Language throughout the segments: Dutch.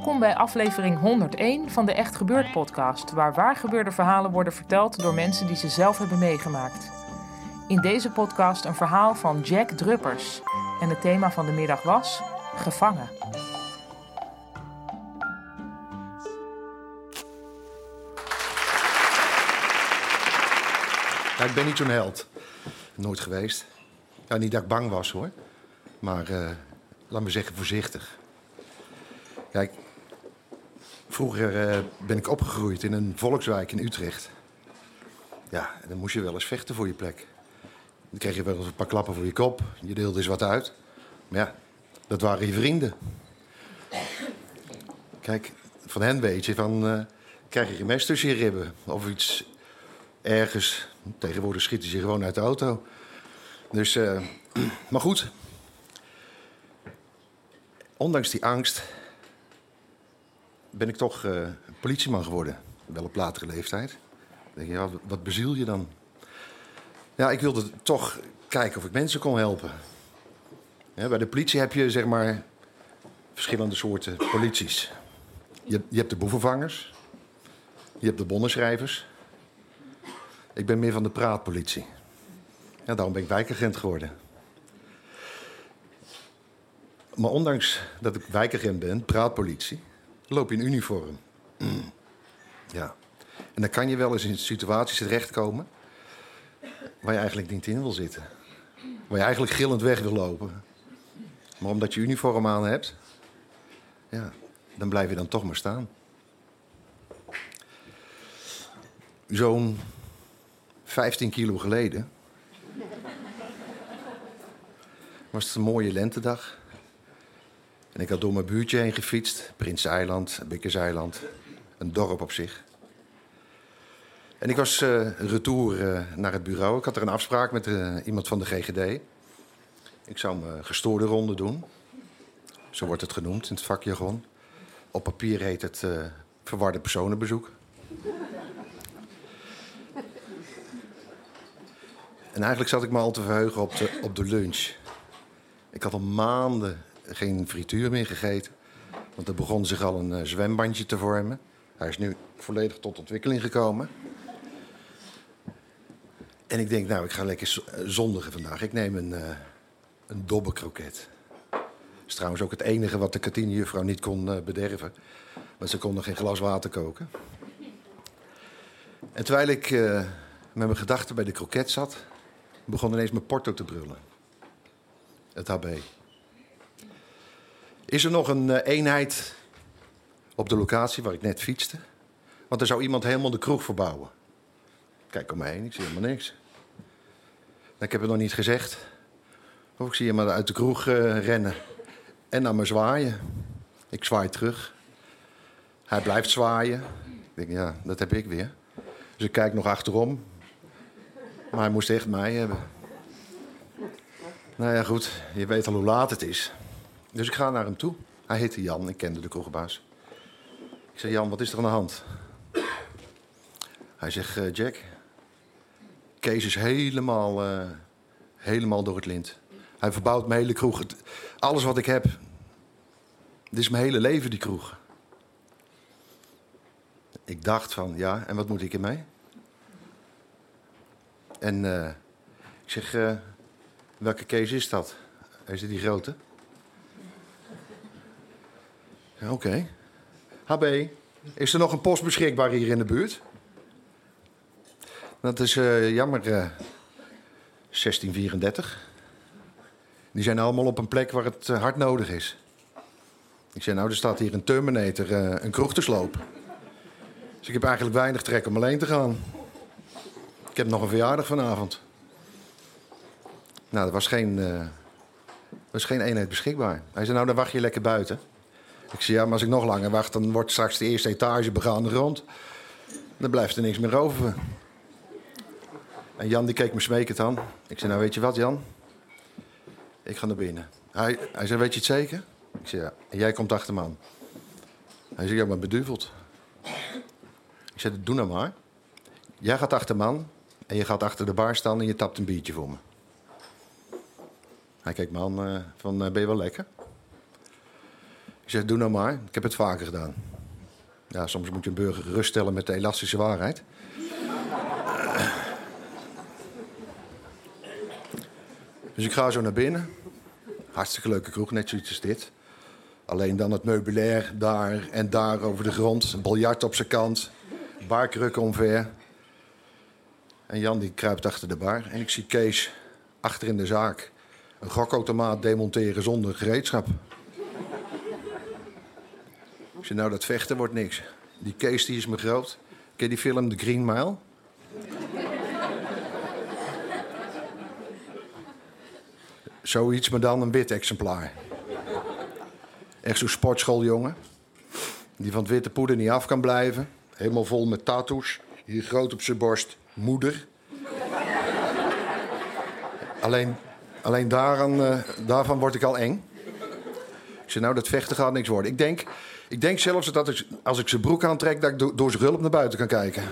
Welkom bij aflevering 101 van de Echt Gebeurd podcast, waar waargebeurde verhalen worden verteld door mensen die ze zelf hebben meegemaakt. In deze podcast een verhaal van Jack Druppers en het thema van de middag was gevangen. Ik ben niet zo'n held. Nooit geweest. Ja, niet dat ik bang was hoor. Maar eh, laat me zeggen voorzichtig. Kijk, vroeger eh, ben ik opgegroeid in een volkswijk in Utrecht. Ja, dan moest je wel eens vechten voor je plek. Dan kreeg je wel eens een paar klappen voor je kop. Je deelde eens wat uit. Maar ja, dat waren je vrienden. Kijk, van hen weet je van... eh, krijg je geen mes tussen je ribben. Of iets ergens. Tegenwoordig schieten ze gewoon uit de auto. Dus, eh, maar goed. Ondanks die angst ben ik toch eh, politieman geworden. Wel op latere leeftijd. Dan denk je, ja, wat beziel je dan? Ja, ik wilde toch kijken of ik mensen kon helpen. Bij de politie heb je zeg maar verschillende soorten polities. Je, je hebt de boevenvangers. Je hebt de bonnenschrijvers. Ik ben meer van de praatpolitie. Ja, daarom ben ik wijkagent geworden. Maar ondanks dat ik wijkagent ben, praatpolitie, loop je in uniform. Ja. En dan kan je wel eens in situaties terechtkomen waar je eigenlijk niet in wil zitten. Waar je eigenlijk gillend weg wil lopen. Maar omdat je uniform aan hebt, ja, dan blijf je dan toch maar staan. Zo'n 15 kilo geleden was het een mooie lentedag. En ik had door mijn buurtje heen gefietst. Prinseiland, Bikkerseiland. Een dorp op zich. En ik was eh retour eh, naar het bureau. Ik had er een afspraak met eh, iemand van de GGD. Ik zou mijn gestoorde ronde doen. Zo wordt het genoemd in het vakjargon. Op papier heet het verwarde personenbezoek. En eigenlijk zat ik me al te verheugen op de, op de lunch. Ik had al maanden geen frituur meer gegeten. Want er begon zich al een eh, zwembandje te vormen. Hij is nu volledig tot ontwikkeling gekomen. En ik denk, nou, ik ga lekker eh, zondigen vandaag. Ik neem een, eh een dobbelkroket. Dat is trouwens ook het enige wat de kantinejuffrouw niet kon bederven. Want ze kon nog geen glas water koken. En terwijl ik met mijn gedachten bij de kroket zat... begon ineens mijn porto te brullen. Het HB. Is er nog een eh, eenheid op de locatie waar ik net fietste? Want er zou iemand helemaal de kroeg verbouwen. Kijk om me heen, ik zie helemaal niks. Ik heb het nog niet gezegd. Of ik zie hem uit de kroeg eh, rennen. En naar me zwaaien. Ik zwaai terug. Hij blijft zwaaien. Ik denk, ja, dat heb ik weer. Dus ik kijk nog achterom. Maar hij moest echt mij hebben. Nou ja, goed. Je weet al hoe laat het is. Dus ik ga naar hem toe. Hij heette Jan. Ik kende de kroegbaas. Ik zeg, Jan, wat is er aan de hand? Hij zegt, eh, Jack... Kees is helemaal, eh, helemaal door het lint. Hij verbouwt mijn hele kroeg. Alles wat ik heb. Dit is mijn hele leven, die kroeg. Ik dacht van, ja, en wat moet ik ermee? En eh, ik zeg, welke Kees is dat? Is het die grote? Oké. HB, is er nog een post beschikbaar hier in de buurt? Dat is eh, jammer. eh 1634. Die zijn allemaal op een plek waar het eh, hard nodig is. Ik zei, nou, er staat hier een Terminator eh, een kroeg te slopen. Dus ik heb eigenlijk weinig trek om alleen te gaan. Ik heb nog een verjaardag vanavond. Nou, er was geen, was geen eenheid beschikbaar. Hij zei, nou, dan wacht je lekker buiten. Ik zei, ja, maar als ik nog langer wacht... dan wordt straks de eerste etage begaande grond. Dan blijft er niks meer over. En Jan die keek me smekend aan. Ik zei, nou weet je wat Jan? Ik ga naar binnen. Hij, hij zei, weet je het zeker? Ik zei, ja. En jij komt achter me aan. Hij zei, ja, maar beduveld. Ik zei, doe nou maar. Jij gaat achter me aan. En je gaat achter de bar staan en je tapt een biertje voor me. Hij keek me aan uh, van, uh, ben je wel lekker? Ik zeg, doe nou maar. Ik heb het vaker gedaan. Ja, soms moet je een burger geruststellen met de elastische waarheid. Dus ik ga zo naar binnen. Hartstikke leuke kroeg, net zoiets als dit. Alleen dan het meubilair daar en daar over de grond. Een biljart op zijn kant. Barkruk omver. En Jan die kruipt achter de bar. En ik zie Kees achter in de zaak een gokautomaat demonteren zonder gereedschap. Ik zei, nou dat vechten wordt niks. Die Kees die is me groot. Ken die film The Green Mile? Zoiets, maar dan een wit exemplaar. Echt zo'n sportschooljongen. Die van het witte poeder niet af kan blijven. Helemaal vol met tattoos. Hier groot op zijn borst. Moeder. alleen alleen daaraan, uh, daarvan word ik al eng. Ik zei, nou, dat vechten gaat niks worden. Ik denk, ik denk zelfs dat ik, als ik zijn broek aantrek... dat ik do door zijn hulp naar buiten kan kijken.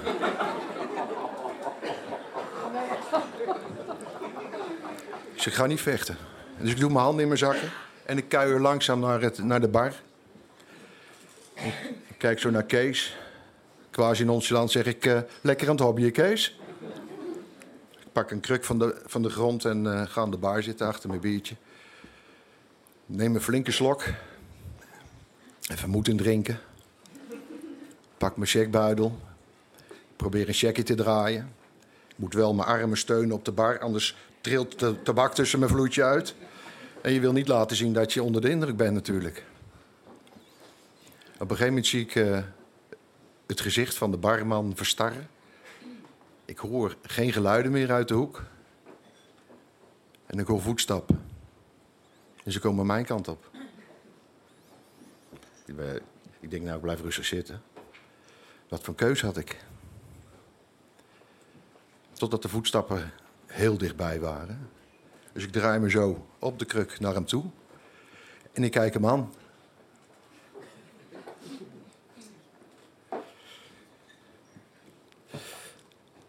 zeg, ik ga niet vechten. Dus ik doe mijn handen in mijn zakken en ik kuier langzaam naar, naar de bar. Ik kijk zo naar Kees. Quasi nonchalant zeg ik, uh, lekker aan het hobby, Kees. Ik pak een kruk van de, van de grond en uh, ga aan de bar zitten achter mijn biertje. Neem een flinke slok. Even moed drinken. Pak mijn checkbuidel. Probeer een checkje te draaien. Moet wel mijn armen steunen op de bar, anders trilt de tabak tussen mijn vloeitje uit. En je wil niet laten zien dat je onder de indruk bent natuurlijk. Op een gegeven moment zie ik uh, het gezicht van de barman verstarren. Ik hoor geen geluiden meer uit de hoek. En ik hoor voetstappen. En ze komen mijn kant op. Ik denk, nou, ik blijf rustig zitten. Wat voor keus had ik? Totdat de voetstappen heel dichtbij waren. Dus ik draai me zo op de kruk naar hem toe. En ik kijk hem aan.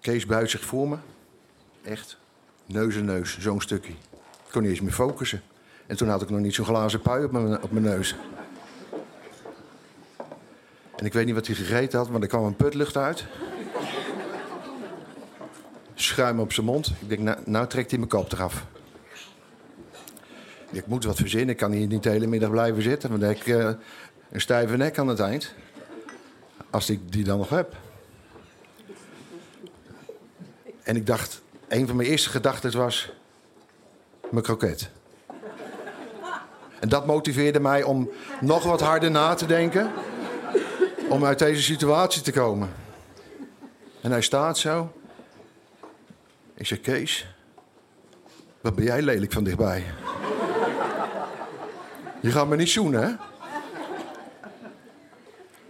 Kees buigt zich voor me. Echt. Neus en neus, zo'n stukje. Ik kon niet eens meer focussen. En toen had ik nog niet zo'n glazen pui op mijn, op mijn neus. En ik weet niet wat hij gegeten had, maar er kwam een putlucht uit. Schuim op zijn mond. Ik denk, nou, nou trekt hij mijn kop eraf. Ik moet wat verzinnen. Ik kan hier niet de hele middag blijven zitten. Want dan heb ik uh, een stijve nek aan het eind. Als ik die dan nog heb. En ik dacht, een van mijn eerste gedachten was... mijn kroket. En dat motiveerde mij om nog wat harder na te denken... om uit deze situatie te komen. En hij staat zo. Ik zeg, Kees... wat ben jij lelijk van dichtbij. Je gaat me niet zoenen, hè?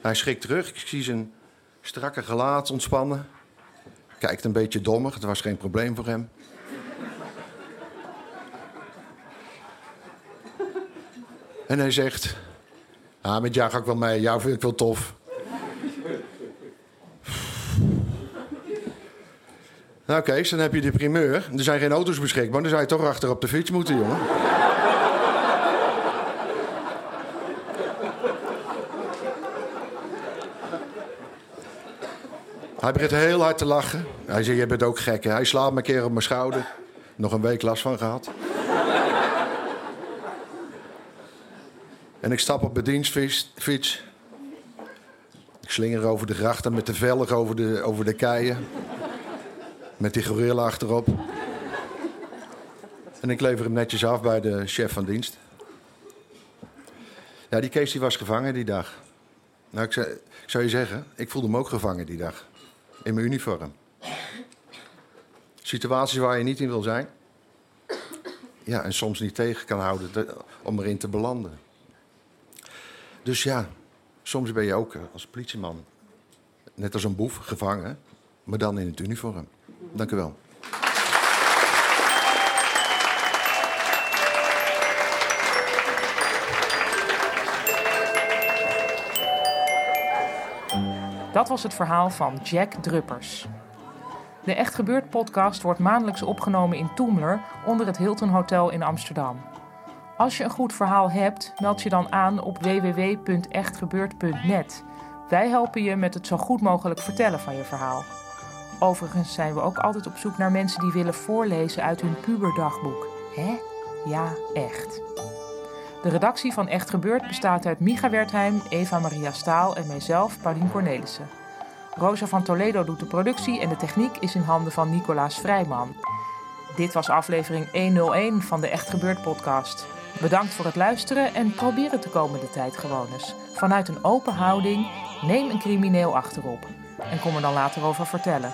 Hij schrikt terug. Ik zie zijn strakke gelaat ontspannen. Kijkt een beetje dommig. Het was geen probleem voor hem. En hij zegt... Ah, met jou ga ik wel mee. Jou vind ik wel tof. Nou Kees, dan heb je de primeur. Er zijn geen auto's beschikbaar. Dan zou je toch achter op de fiets moeten, jongen. Hij begint heel hard te lachen. Hij zegt, je bent ook gek. Hij slaat me een keer op mijn schouder. Nog een week last van gehad. en ik stap op mijn dienstfiets. Ik slinger over de grachten met de velg over de, over de keien. Met die gorilla achterop. En ik lever hem netjes af bij de chef van dienst. Ja, die Kees die was gevangen die dag. Nou, ik, ik zou je zeggen, ik voelde me ook gevangen die dag in mijn uniform. Situaties waar je niet in wil zijn. Ja, en soms niet tegen kan houden om erin te belanden. Dus ja, soms ben je ook eh, als politieman, net als een boef, gevangen, maar dan in het uniform. Dank u wel. Dat was het verhaal van Jack Druppers. De Echt Gebeurd podcast wordt maandelijks opgenomen in Toemler onder het Hilton Hotel in Amsterdam. Als je een goed verhaal hebt, meld je dan aan op www.echtgebeurd.net. Wij helpen je met het zo goed mogelijk vertellen van je verhaal. Overigens zijn we ook altijd op zoek naar mensen die willen voorlezen uit hun puberdagboek. Hè? Ja, echt. De redactie van Echt Gebeurd bestaat uit Micha Wertheim, Eva Maria Staal en mijzelf, Paulien Cornelissen. Rosa van Toledo doet de productie en de techniek is in handen van Nicolaas Vrijman. Dit was aflevering 101 van de Echt Gebeurd podcast. Bedankt voor het luisteren en probeer het de komende tijd gewoon eens. Vanuit een open houding, neem een crimineel achterop. En kom er dan later over vertellen.